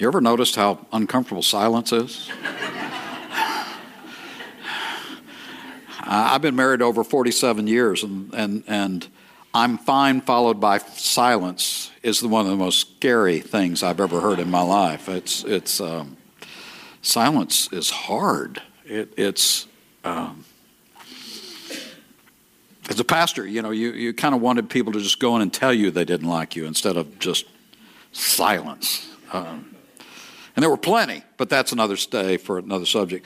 You ever noticed how uncomfortable silence is? I've been married over 47 years, and, and, and I'm fine followed by silence is one of the most scary things I've ever heard in my life. It's, it's, um, silence is hard. It, it's, um, as a pastor, you know, you, you kind of wanted people to just go in and tell you they didn't like you instead of just silence. Um, and there were plenty, but that's another stay for another subject.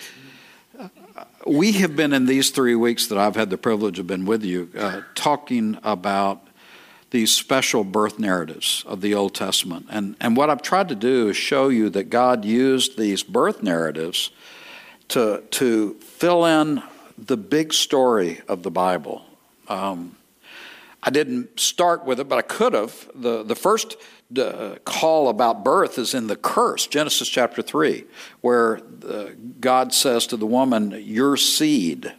we have been in these three weeks that I've had the privilege of being with you uh, talking about these special birth narratives of the Old Testament. And, and what I've tried to do is show you that God used these birth narratives to, to fill in the big story of the Bible. Um, I didn't start with it, but I could have. The, the first uh, call about birth is in the curse, Genesis chapter 3, where uh, God says to the woman, Your seed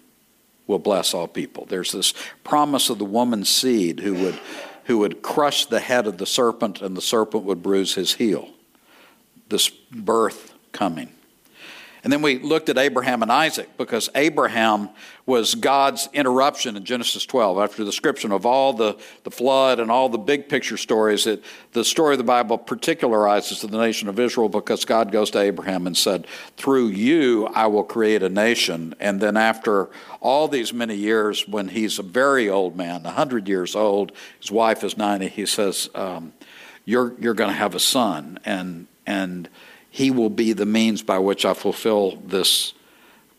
will bless all people. There's this promise of the woman's seed who would, who would crush the head of the serpent, and the serpent would bruise his heel. This birth coming. And then we looked at Abraham and Isaac because Abraham was God's interruption in Genesis 12. After the description of all the, the flood and all the big picture stories, that the story of the Bible particularizes to the nation of Israel because God goes to Abraham and said, Through you I will create a nation. And then after all these many years, when he's a very old man, 100 years old, his wife is 90, he says, um, You're, you're going to have a son. And, and he will be the means by which I fulfill this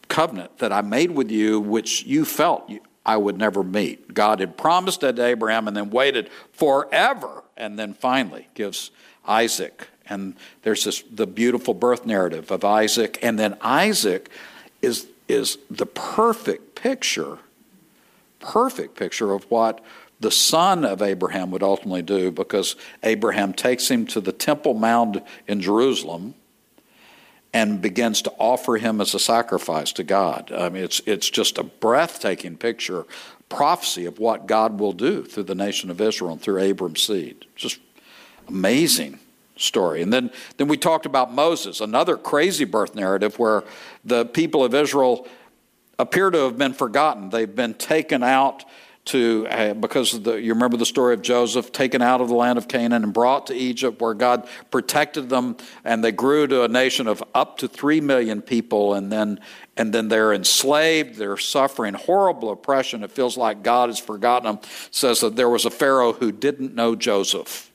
covenant that I made with you, which you felt I would never meet. God had promised it to Abraham and then waited forever, and then finally gives Isaac. And there's this the beautiful birth narrative of Isaac, and then Isaac is is the perfect picture, perfect picture of what the son of Abraham would ultimately do because Abraham takes him to the Temple Mount in Jerusalem and begins to offer him as a sacrifice to God. I mean, it's, it's just a breathtaking picture, prophecy of what God will do through the nation of Israel and through Abram's seed. Just amazing story. And then, then we talked about Moses, another crazy birth narrative where the people of Israel appear to have been forgotten. They've been taken out to uh, because the, you remember the story of Joseph taken out of the land of Canaan and brought to Egypt, where God protected them, and they grew to a nation of up to three million people, and then and then they're enslaved, they're suffering horrible oppression. It feels like God has forgotten them. It says that there was a Pharaoh who didn't know Joseph.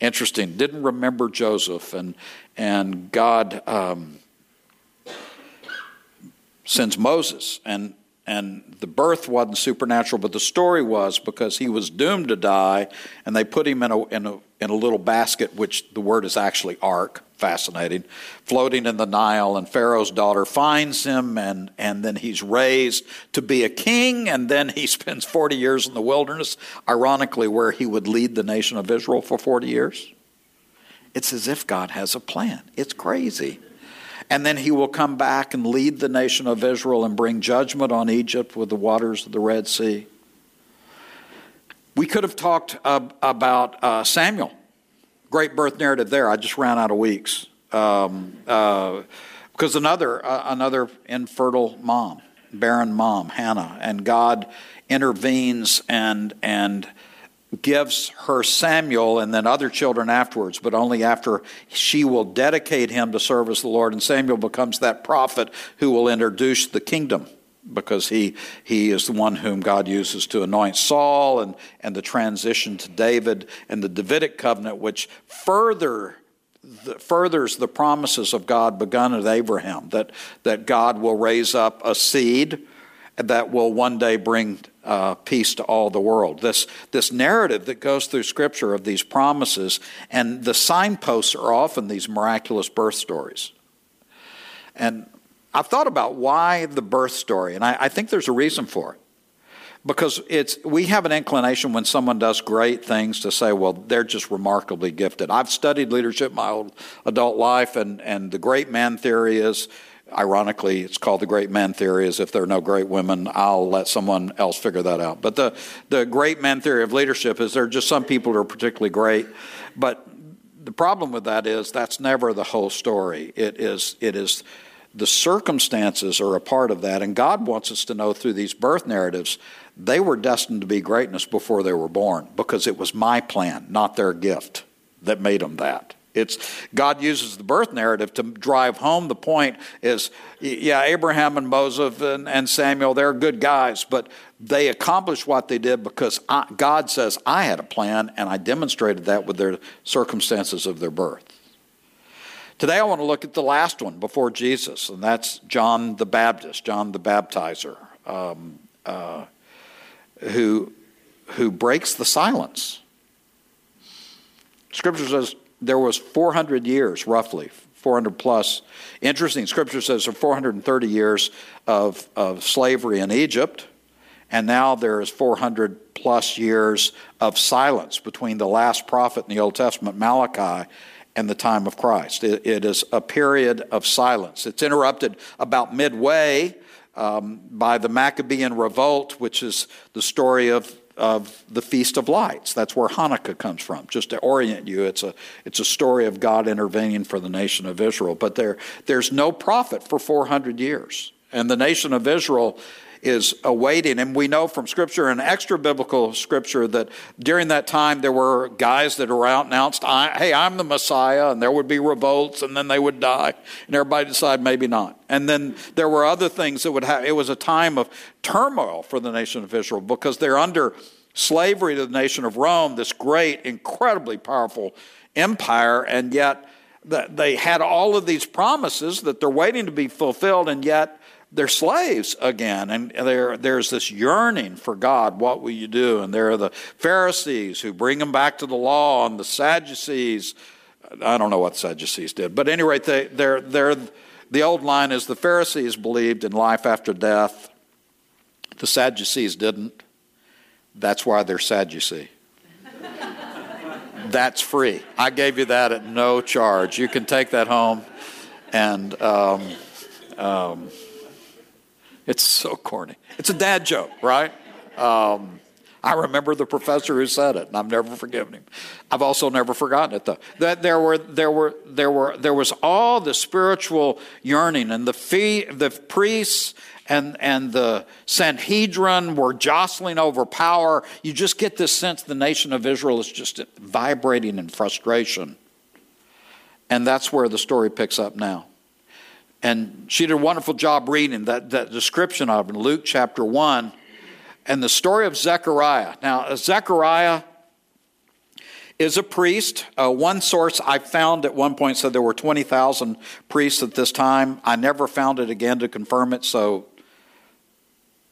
Interesting, didn't remember Joseph, and and God um, sends Moses and and the birth wasn't supernatural, but the story was because he was doomed to die, and they put him in a, in a, in a little basket, which the word is actually ark, fascinating, floating in the Nile, and Pharaoh's daughter finds him, and, and then he's raised to be a king, and then he spends 40 years in the wilderness, ironically, where he would lead the nation of Israel for 40 years. It's as if God has a plan. It's crazy and then he will come back and lead the nation of Israel and bring judgment on Egypt with the waters of the Red Sea. We could have talked uh, about uh, Samuel. Great birth narrative there. I just ran out of weeks. Um, uh, because another, uh, another infertile mom, barren mom, Hannah, and God intervenes and, and gives her Samuel and then other children afterwards, but only after she will dedicate him to service the Lord. And Samuel becomes that prophet who will introduce the kingdom because he, he is the one whom God uses to anoint Saul and, and the transition to David and the Davidic covenant, which further the, furthers the promises of God begun at Abraham that, that God will raise up a seed that will one day bring uh, peace to all the world. This, this narrative that goes through Scripture of these promises, and the signposts are often these miraculous birth stories. And I've thought about why the birth story, and I, I think there's a reason for it. Because it's we have an inclination when someone does great things to say, well, they're just remarkably gifted. I've studied leadership my whole adult life, and, and the great man theory is Ironically, it's called the great man theory, as if there are no great women. I'll let someone else figure that out. But the, the great man theory of leadership is there are just some people who are particularly great. But the problem with that is that's never the whole story. It is, it is the circumstances are a part of that, and God wants us to know through these birth narratives they were destined to be greatness before they were born because it was my plan, not their gift, that made them that. It's God uses the birth narrative to drive home the point is yeah Abraham and Moses and, and Samuel they're good guys but they accomplished what they did because I, God says I had a plan and I demonstrated that with their circumstances of their birth. Today, I want to look at the last one before Jesus, and that's John the Baptist, John the Baptizer, um, uh, who, who breaks the silence. Scripture says there was 400 years, roughly, 400 plus. Interesting, Scripture says there 430 years of, of slavery in Egypt, and now there is 400 plus years of silence between the last prophet in the Old Testament, Malachi, and the time of Christ. it, it is a period of silence. It's interrupted about midway um, by the Maccabean revolt, which is the story of, of the Feast of Lights. That's where Hanukkah comes from. Just to orient you, it's a, it's a story of God intervening for the nation of Israel. But there, there's no prophet for 400 years. And the nation of Israel is awaiting. And we know from Scripture and extra biblical Scripture that during that time there were guys that were out and announced, hey, I'm the Messiah, and there would be revolts, and then they would die. And everybody decided maybe not. And then there were other things that would have, it was a time of turmoil for the nation of Israel because they're under slavery to the nation of Rome, this great, incredibly powerful empire, and yet they had all of these promises that they're waiting to be fulfilled, and yet they're slaves again, and there's this yearning for God. What will you do? And there are the Pharisees who bring them back to the law, and the Sadducees. I don't know what Sadducees did, but anyway, they, they're, they're, the old line is the Pharisees believed in life after death. The Sadducees didn't. That's why they're Sadducee. That's free. I gave you that at no charge. You can take that home and. Um, um, it's so corny. It's a dad joke, right? Um, I remember the professor who said it, and I've never forgiven him. I've also never forgotten it though. That there were there were there were there was all the spiritual yearning, and the fee, the priests and and the Sanhedrin were jostling over power. You just get this sense the nation of Israel is just vibrating in frustration, and that's where the story picks up now. And she did a wonderful job reading that, that description of in Luke chapter 1 and the story of Zechariah. Now, Zechariah is a priest. Uh, one source I found at one point said there were 20,000 priests at this time. I never found it again to confirm it, so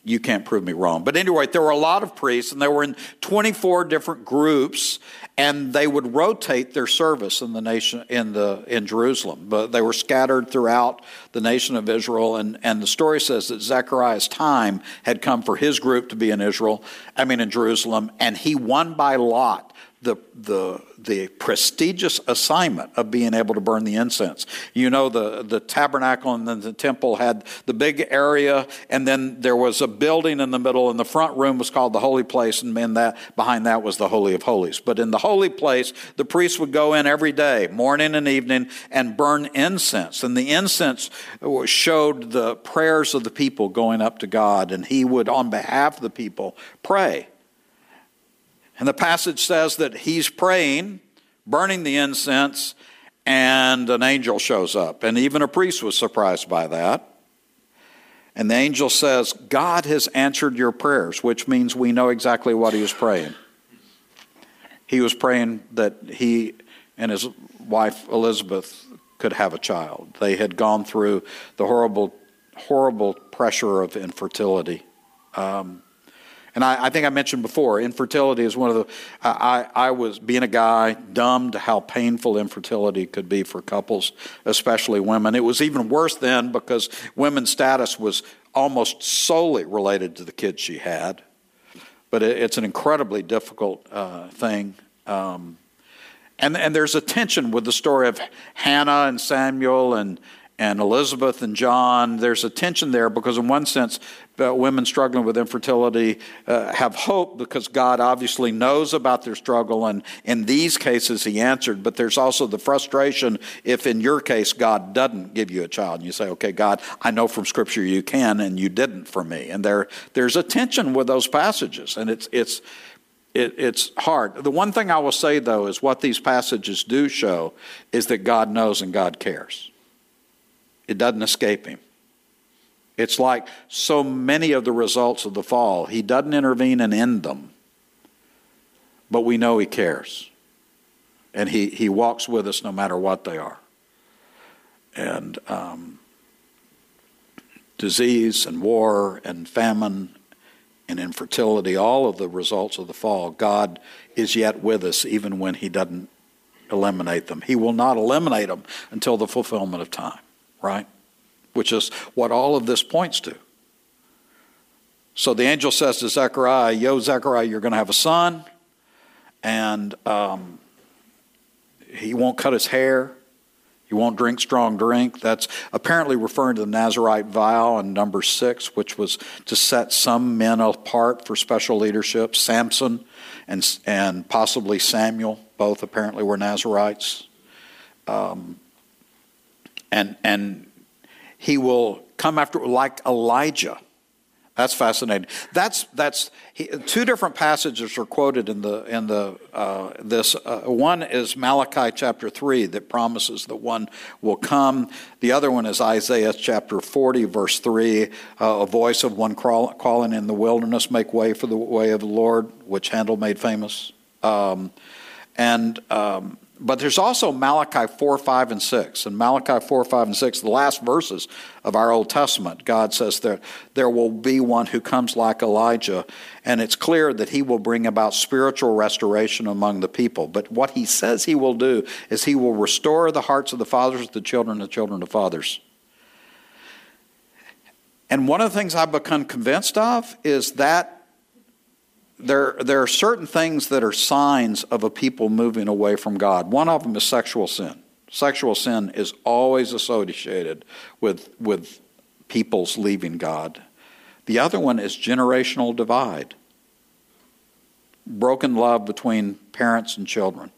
you can't prove me wrong. But anyway, there were a lot of priests, and they were in 24 different groups, and they would rotate their service in the nation in the in Jerusalem. But they were scattered throughout the nation of Israel, and, and the story says that Zechariah's time had come for his group to be in Israel, I mean in Jerusalem, and he won by lot the, the, the prestigious assignment of being able to burn the incense. You know, the, the tabernacle and then the temple had the big area, and then there was a building in the middle, and the front room was called the Holy Place, and in that, behind that was the Holy of Holies. But in the Holy Place, the priests would go in every day, morning and evening, and burn incense. And the incense showed the prayers of the people going up to God, and he would, on behalf of the people, pray. And the passage says that he's praying, burning the incense, and an angel shows up. And even a priest was surprised by that. And the angel says, God has answered your prayers, which means we know exactly what he was praying. He was praying that he and his wife Elizabeth could have a child. They had gone through the horrible, horrible pressure of infertility. Um, and I, I, think I mentioned before, infertility is one of the. I, I was being a guy dumb to how painful infertility could be for couples, especially women. It was even worse then because women's status was almost solely related to the kids she had. But it, it's an incredibly difficult uh, thing. Um, and, and there's a tension with the story of Hannah and Samuel and, and Elizabeth and John. There's a tension there because, in one sense, uh, women struggling with infertility uh, have hope because God obviously knows about their struggle, and in these cases, He answered. But there's also the frustration if, in your case, God doesn't give you a child, and you say, "Okay, God, I know from Scripture you can, and you didn't for me." And there, there's a tension with those passages, and it's it's. It, it's hard. The one thing I will say, though, is what these passages do show is that God knows and God cares. It doesn't escape Him. It's like so many of the results of the fall. He doesn't intervene and end them, but we know He cares. And He, he walks with us no matter what they are. And um, disease and war and famine and infertility, all of the results of the fall, God is yet with us even when He doesn't eliminate them. He will not eliminate them until the fulfillment of time, right? Which is what all of this points to. So the angel says to Zechariah, Yo, Zechariah, you're going to have a son, and um, he won't cut his hair. He won't drink strong drink. That's apparently referring to the Nazarite vow in number six, which was to set some men apart for special leadership. Samson and, and possibly Samuel, both apparently were Nazarites. Um, and, and he will come after like Elijah. That's fascinating. That's that's he, two different passages are quoted in the in the uh, this. Uh, one is Malachi chapter three that promises that one will come. The other one is Isaiah chapter forty verse three. Uh, a voice of one crawl, calling in the wilderness, make way for the way of the Lord, which Handel made famous. Um, and um, but there's also Malachi 4, 5, and 6. And Malachi 4, 5, and 6, the last verses of our Old Testament, God says that there will be one who comes like Elijah, and it's clear that he will bring about spiritual restoration among the people. But what he says he will do is he will restore the hearts of the fathers to the children, the children to fathers. And one of the things I've become convinced of is that there, there are certain things that are signs of a people moving away from God. One of them is sexual sin. Sexual sin is always associated with, with people's leaving God. The other one is generational divide, broken love between parents and children.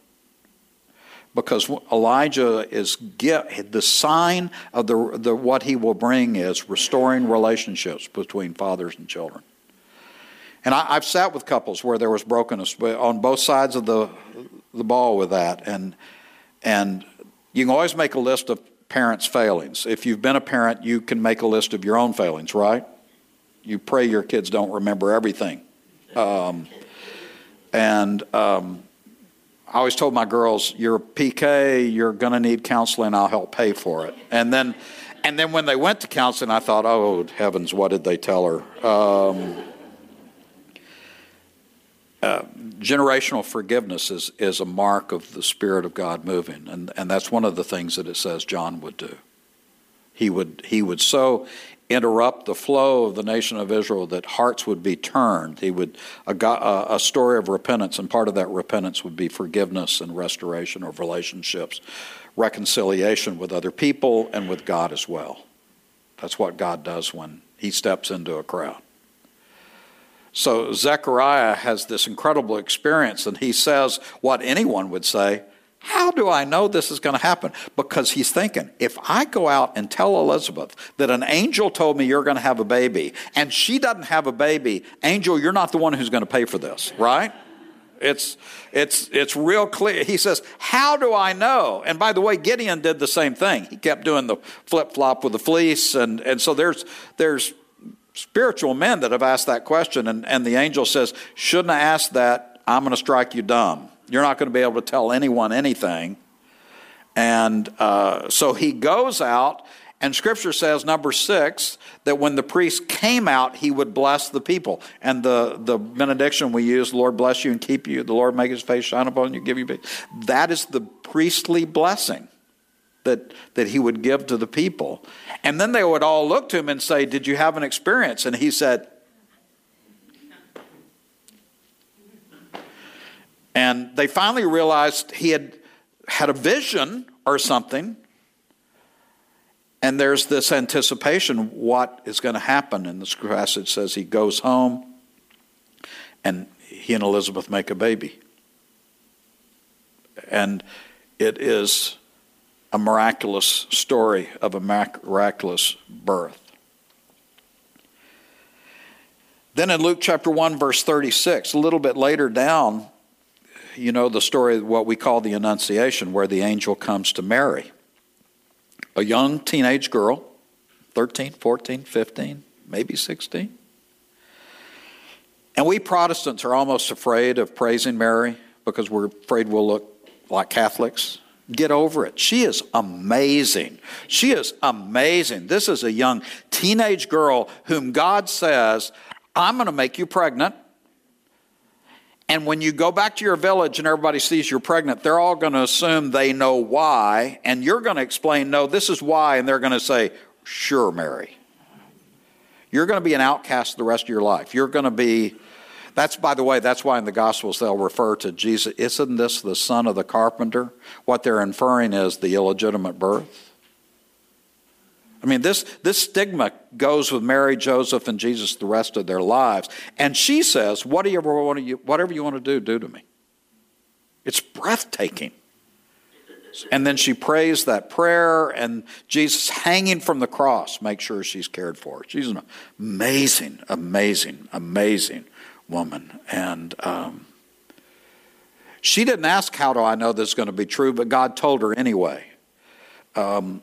Because Elijah is the sign of the, the what he will bring is restoring relationships between fathers and children. And I, have sat with couples where there was brokenness on both sides of the the ball with that, and and you can always make a list of parents' failings. If you've been a parent, you can make a list of your own failings, right? You pray your kids don't remember everything. Um, and um, I always told my girls, "You're a PK. You're going to need counseling. I'll help pay for it." And then, and then when they went to counseling, I thought, "Oh heavens, what did they tell her?" Um, uh, generational forgiveness is, is a mark of the Spirit of God moving, and, and that's one of the things that it says John would do. He would, he would so interrupt the flow of the nation of Israel that hearts would be turned. He would a, a story of repentance, and part of that repentance would be forgiveness and restoration of relationships, reconciliation with other people and with God as well. That's what God does when He steps into a crowd. So Zechariah has this incredible experience, and he says what anyone would say How do I know this is going to happen? Because he's thinking, if I go out and tell Elizabeth that an angel told me you're going to have a baby, and she doesn't have a baby, angel, you're not the one who's going to pay for this, right? It's, it's, it's real clear. He says, How do I know? And by the way, Gideon did the same thing. He kept doing the flip flop with the fleece. And, and so there's, there's spiritual men that have asked that question, and, and the angel says, Shouldn't I ask that? I'm going to strike you dumb. You're not going to be able to tell anyone anything. And uh, so he goes out, and scripture says, number six, that when the priest came out, he would bless the people. And the, the benediction we use, Lord bless you and keep you, the Lord make his face shine upon you, give you peace. That is the priestly blessing that, that he would give to the people. And then they would all look to him and say, Did you have an experience? And he said, And they finally realized he had had a vision or something. And there's this anticipation what is going to happen. And the passage says he goes home and he and Elizabeth make a baby. And it is a miraculous story of a miraculous birth. Then in Luke chapter 1, verse 36, a little bit later down, you know the story of what we call the Annunciation, where the angel comes to Mary, a young teenage girl, 13, 14, 15, maybe 16. And we Protestants are almost afraid of praising Mary because we're afraid we'll look like Catholics. Get over it. She is amazing. She is amazing. This is a young teenage girl whom God says, I'm going to make you pregnant. And when you go back to your village and everybody sees you're pregnant, they're all going to assume they know why. And you're going to explain, no, this is why. And they're going to say, sure, Mary. You're going to be an outcast the rest of your life. You're going to be, that's, by the way, that's why in the Gospels they'll refer to Jesus. Isn't this the son of the carpenter? What they're inferring is the illegitimate birth. I mean, this, this stigma goes with Mary, Joseph, and Jesus the rest of their lives. And she says, whatever, whatever you want to do, do to me. It's breathtaking. And then she prays that prayer, and Jesus hanging from the cross makes sure she's cared for. She's an amazing, amazing, amazing woman. And um, she didn't ask, How do I know this is going to be true? But God told her anyway. Um,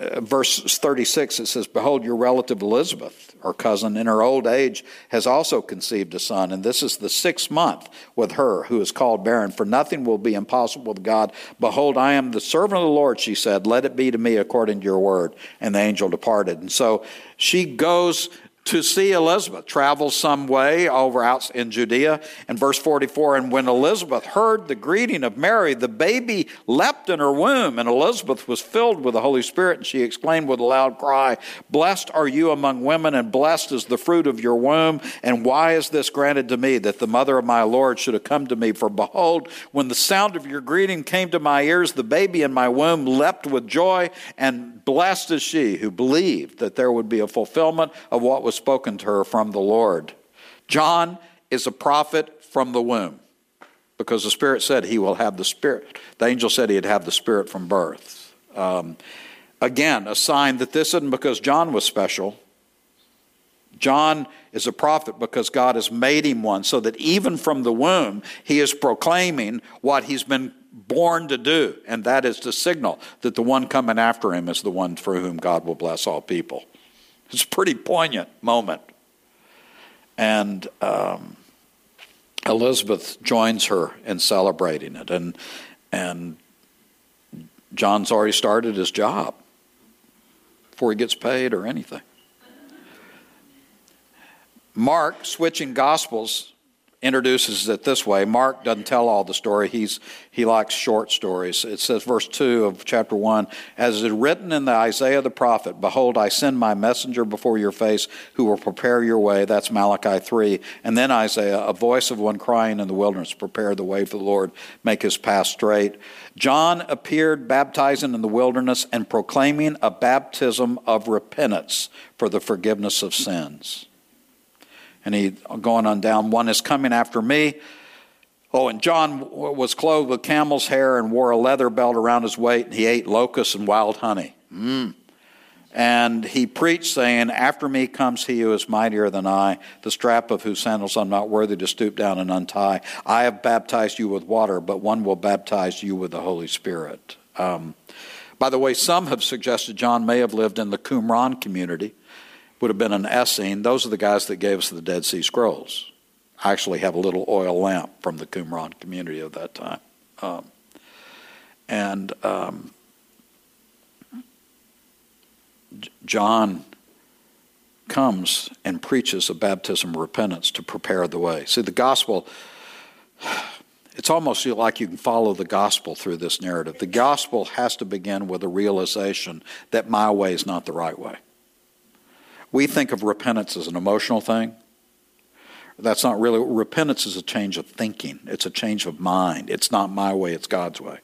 uh, verse 36, it says, Behold, your relative Elizabeth, our cousin, in her old age, has also conceived a son, and this is the sixth month with her who is called barren, for nothing will be impossible with God. Behold, I am the servant of the Lord, she said. Let it be to me according to your word. And the angel departed. And so she goes to see Elizabeth, travels some way over out in Judea. And verse 44 And when Elizabeth heard the greeting of Mary, the baby leapt in her womb, and Elizabeth was filled with the Holy Spirit, and she exclaimed with a loud cry, Blessed are you among women, and blessed is the fruit of your womb. And why is this granted to me, that the mother of my Lord should have come to me? For behold, when the sound of your greeting came to my ears, the baby in my womb leapt with joy, and blessed is she who believed that there would be a fulfillment of what was spoken to her from the Lord. John is a prophet from the womb because the Spirit said he will have the Spirit. The angel said he'd have the Spirit from birth. Um, again, a sign that this isn't because John was special. John is a prophet because God has made him one, so that even from the womb, he is proclaiming what he's been born to do, and that is to signal that the one coming after him is the one through whom God will bless all people. It's a pretty poignant moment. And um, Elizabeth joins her in celebrating it, and and John's already started his job before he gets paid or anything. Mark, switching gospels, introduces it this way. Mark doesn't tell all the story. He's, he likes short stories. It says, verse 2 of chapter 1 As is written in the Isaiah the prophet, Behold, I send my messenger before your face who will prepare your way. That's Malachi 3. And then Isaiah, a voice of one crying in the wilderness, Prepare the way for the Lord, make his path straight. John appeared baptizing in the wilderness and proclaiming a baptism of repentance for the forgiveness of sins. And he, going on down, one is coming after me. Oh, and John was clothed with camel's hair and wore a leather belt around his waist, and he ate locusts and wild honey. Mm. And he preached, saying, After me comes he who is mightier than I, the strap of whose sandals I'm not worthy to stoop down and untie. I have baptized you with water, but one will baptize you with the Holy Spirit. Um, by the way, some have suggested John may have lived in the Qumran community would have been an Essene. Those are the guys that gave us the Dead Sea Scrolls. I actually have a little oil lamp from the Qumran community of that time. Um, and um, John comes and preaches a baptism of repentance to prepare the way. See, the gospel, it's almost like you can follow the gospel through this narrative. The gospel has to begin with a realization that my way is not the right way. We think of repentance as an emotional thing. That's not really, repentance is a change of thinking, it's a change of mind. It's not my way, it's God's way.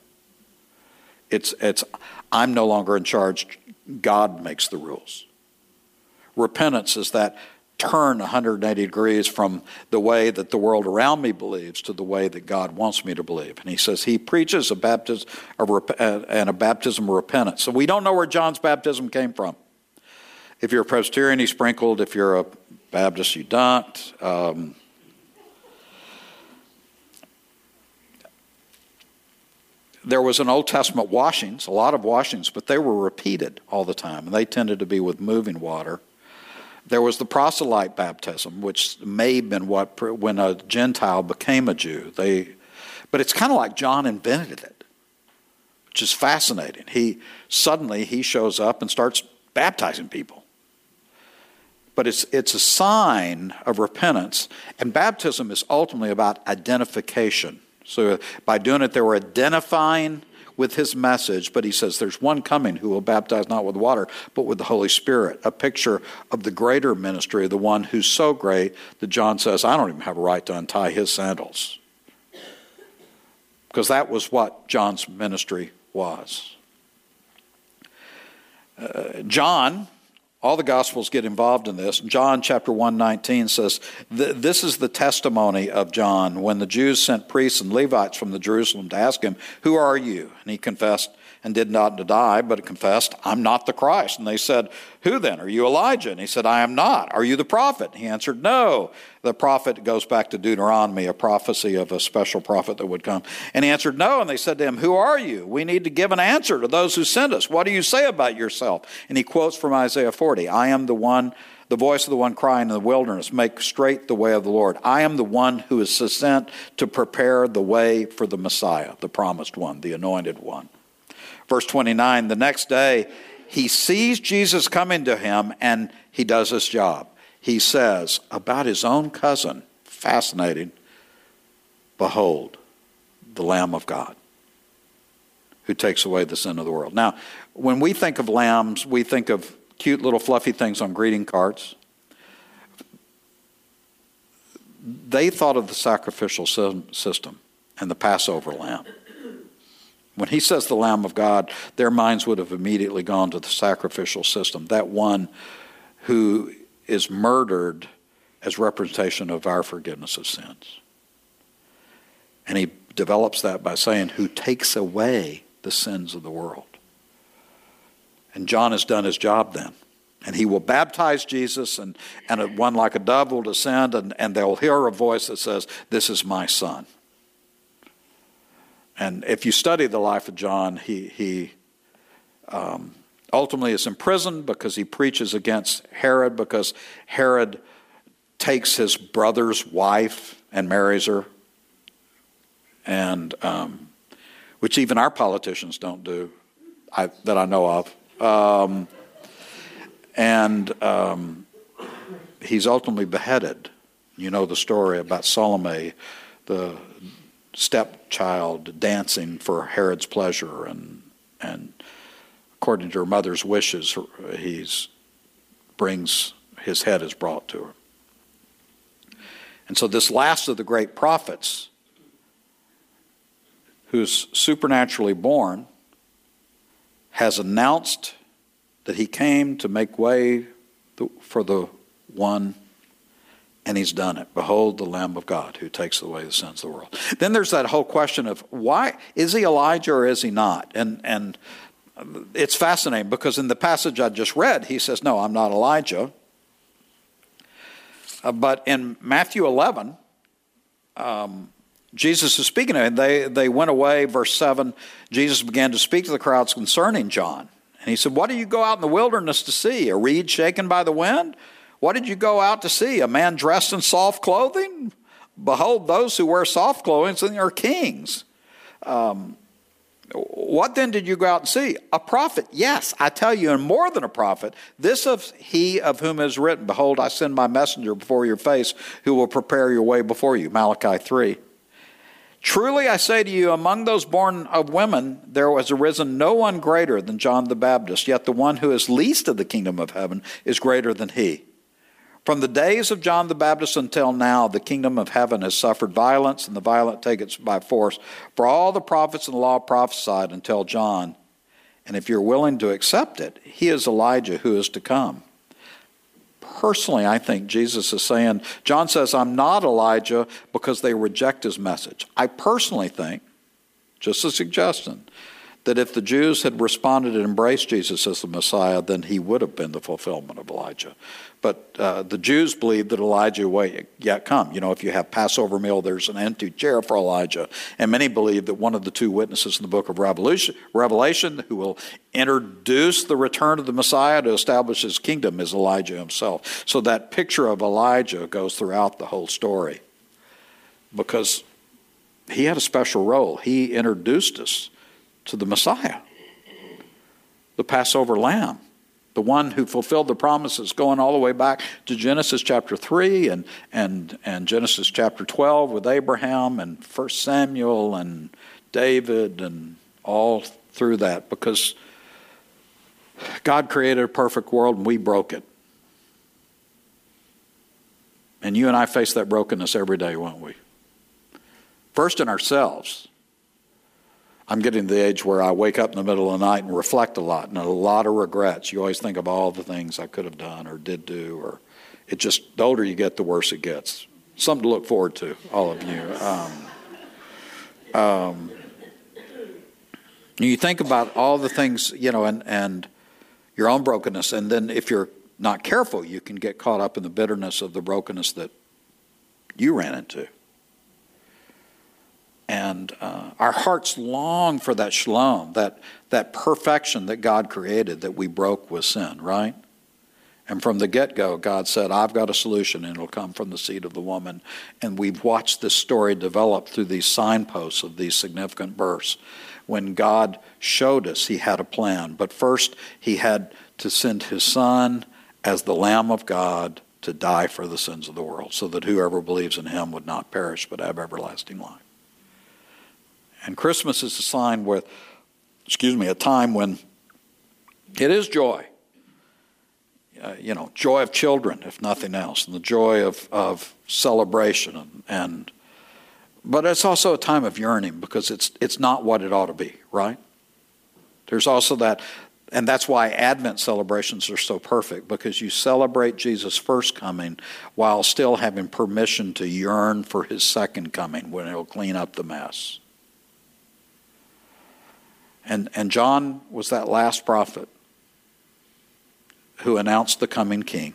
It's, it's, I'm no longer in charge God makes the rules. Repentance is that turn 180 degrees from the way that the world around me believes to the way that God wants me to believe. And he says he preaches a baptism of, uh, and a baptism of repentance. So we don't know where John's baptism came from. If you're a Presbyterian, he sprinkled. If you're a Baptist, you don't. Um, there was an Old Testament washings, a lot of washings, but they were repeated all the time, and they tended to be with moving water. There was the proselyte baptism, which may have been what when a Gentile became a Jew. They, but it's kind of like John invented it, which is fascinating. He suddenly he shows up and starts baptizing people. But it's it's a sign of repentance, and baptism is ultimately about identification. So by doing it, they were identifying with his message, but he says there's one coming who will baptize not with water, but with the Holy Spirit, a picture of the greater ministry, the one who's so great that John says, I don't even have a right to untie his sandals. Because that was what John's ministry was. Uh, John all the Gospels get involved in this. John chapter 119 says, This is the testimony of John when the Jews sent priests and Levites from the Jerusalem to ask him, Who are you? And he confessed, and did not deny, but confessed, I'm not the Christ. And they said, Who then? Are you Elijah? And he said, I am not. Are you the prophet? He answered, No. The prophet goes back to Deuteronomy, a prophecy of a special prophet that would come. And he answered, No. And they said to him, Who are you? We need to give an answer to those who sent us. What do you say about yourself? And he quotes from Isaiah 40 I am the one the voice of the one crying in the wilderness, make straight the way of the Lord. I am the one who is sent to prepare the way for the Messiah, the promised one, the anointed one. Verse 29 the next day, he sees Jesus coming to him and he does his job. He says about his own cousin, fascinating, behold, the Lamb of God who takes away the sin of the world. Now, when we think of lambs, we think of cute little fluffy things on greeting cards. They thought of the sacrificial system and the Passover lamb. When he says the Lamb of God, their minds would have immediately gone to the sacrificial system, that one who is murdered as representation of our forgiveness of sins. And he develops that by saying, who takes away the sins of the world. And John has done his job then. And he will baptize Jesus, and, and one like a dove will descend, and, and they'll hear a voice that says, This is my son. And if you study the life of John, he, he um, ultimately is imprisoned because he preaches against Herod, because Herod takes his brother's wife and marries her, and um, which even our politicians don't do, I, that I know of. Um, and um, he's ultimately beheaded. You know the story about Salome, the stepchild dancing for Herod's pleasure, and and according to her mother's wishes, he's brings his head is brought to her. And so this last of the great prophets, who's supernaturally born, has announced that he came to make way for the one and he's done it. Behold, the Lamb of God who takes away the sins of the world. Then there's that whole question of why is he Elijah or is he not? And and it's fascinating because in the passage I just read, he says, "No, I'm not Elijah." Uh, but in Matthew 11, um, Jesus is speaking to them. They they went away. Verse seven. Jesus began to speak to the crowds concerning John, and he said, "What do you go out in the wilderness to see? A reed shaken by the wind?" What did you go out to see? A man dressed in soft clothing? Behold, those who wear soft clothing are kings. Um, what then did you go out and see? A prophet. Yes, I tell you, and more than a prophet. This of he of whom is written, Behold, I send my messenger before your face, who will prepare your way before you. Malachi 3. Truly I say to you, among those born of women, there has arisen no one greater than John the Baptist, yet the one who is least of the kingdom of heaven is greater than he. From the days of John the Baptist until now, the kingdom of heaven has suffered violence, and the violent take it by force. For all the prophets and the law prophesied until John. And if you're willing to accept it, he is Elijah who is to come. Personally, I think Jesus is saying, John says, I'm not Elijah because they reject his message. I personally think, just a suggestion, that if the Jews had responded and embraced Jesus as the Messiah, then he would have been the fulfillment of Elijah. But uh, the Jews believed that Elijah would yet come. You know, if you have Passover meal, there's an empty chair for Elijah. And many believe that one of the two witnesses in the book of Revelation, Revelation who will introduce the return of the Messiah to establish his kingdom is Elijah himself. So that picture of Elijah goes throughout the whole story because he had a special role. He introduced us to the Messiah, the Passover lamb, the one who fulfilled the promises going all the way back to Genesis chapter 3 and, and, and Genesis chapter 12 with Abraham and 1 Samuel and David and all through that because God created a perfect world and we broke it. And you and I face that brokenness every day, won't we? First in ourselves I'm getting to the age where I wake up in the middle of the night and reflect a lot and a lot of regrets. You always think of all the things I could have done or did do, or it just, the older you get, the worse it gets. Something to look forward to, all of you. Um, um, you think about all the things, you know, and, and your own brokenness, and then if you're not careful, you can get caught up in the bitterness of the brokenness that you ran into. And uh, our hearts long for that shalom, that, that perfection that God created that we broke with sin, right? And from the get go, God said, I've got a solution, and it'll come from the seed of the woman. And we've watched this story develop through these signposts of these significant births. When God showed us he had a plan, but first he had to send his son as the Lamb of God to die for the sins of the world, so that whoever believes in him would not perish but have everlasting life. And Christmas is a sign with, excuse me, a time when it is joy. Uh, you know, joy of children, if nothing else, and the joy of, of celebration. And, and but it's also a time of yearning because it's it's not what it ought to be, right? There's also that, and that's why Advent celebrations are so perfect because you celebrate Jesus' first coming while still having permission to yearn for his second coming when he'll clean up the mess. And, and John was that last prophet who announced the coming king,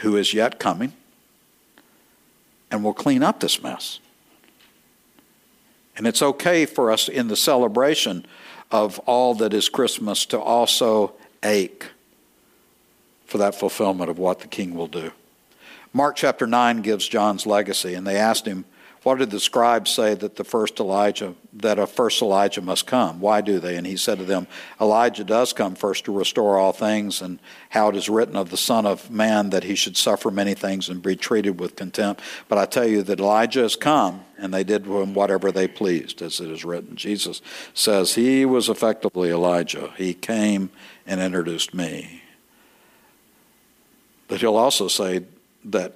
who is yet coming and will clean up this mess. And it's okay for us in the celebration of all that is Christmas to also ache for that fulfillment of what the king will do. Mark chapter 9 gives John's legacy, and they asked him, what did the scribes say that the first Elijah, that a first Elijah must come? Why do they? And he said to them, Elijah does come first to restore all things, and how it is written of the Son of Man that he should suffer many things and be treated with contempt. But I tell you that Elijah has come, and they did him whatever they pleased, as it is written. Jesus says he was effectively Elijah. He came and introduced me. But he'll also say that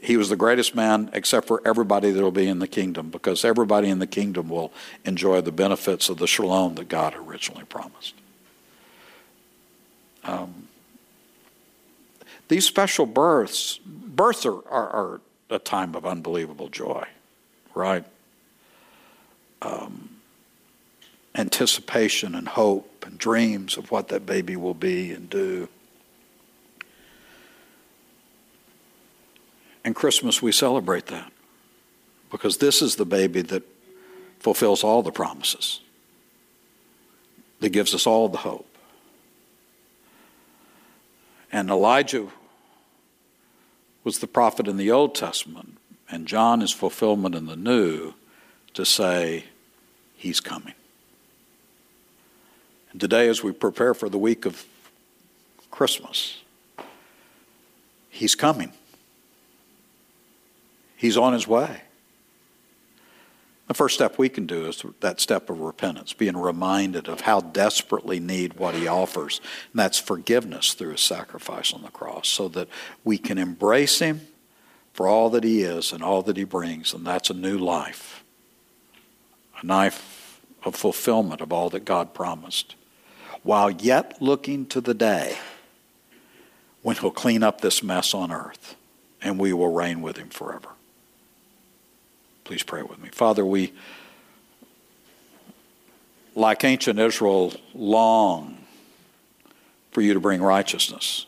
he was the greatest man except for everybody that will be in the kingdom because everybody in the kingdom will enjoy the benefits of the shalom that God originally promised. Um, these special births, births are, are, are, a time of unbelievable joy, right? Um, anticipation and hope and dreams of what that baby will be and do. And Christmas, we celebrate that because this is the baby that fulfills all the promises, that gives us all the hope. And Elijah was the prophet in the Old Testament, and John is fulfillment in the New to say, He's coming. And today, as we prepare for the week of Christmas, He's coming. He's on his way. The first step we can do is that step of repentance, being reminded of how desperately need what he offers. And that's forgiveness through his sacrifice on the cross, so that we can embrace him for all that he is and all that he brings. And that's a new life. A life, of fulfillment of all that God promised, while yet looking to the day when He'll clean up this mess on earth and we will reign with Him forever. Please pray with me. Father, we, like ancient Israel, long for you to bring righteousness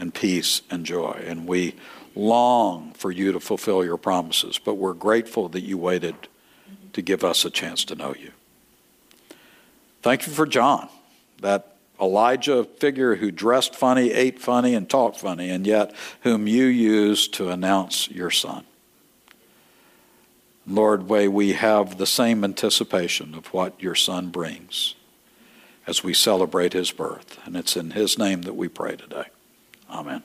and peace and joy. And we long for you to fulfill your promises, but we're grateful that you waited to give us a chance to know you. Thank you for John, that Elijah figure who dressed funny, ate funny, and talked funny, and yet whom you used to announce your son. Lord, may we have the same anticipation of what your son brings as we celebrate his birth. And it's in his name that we pray today. Amen.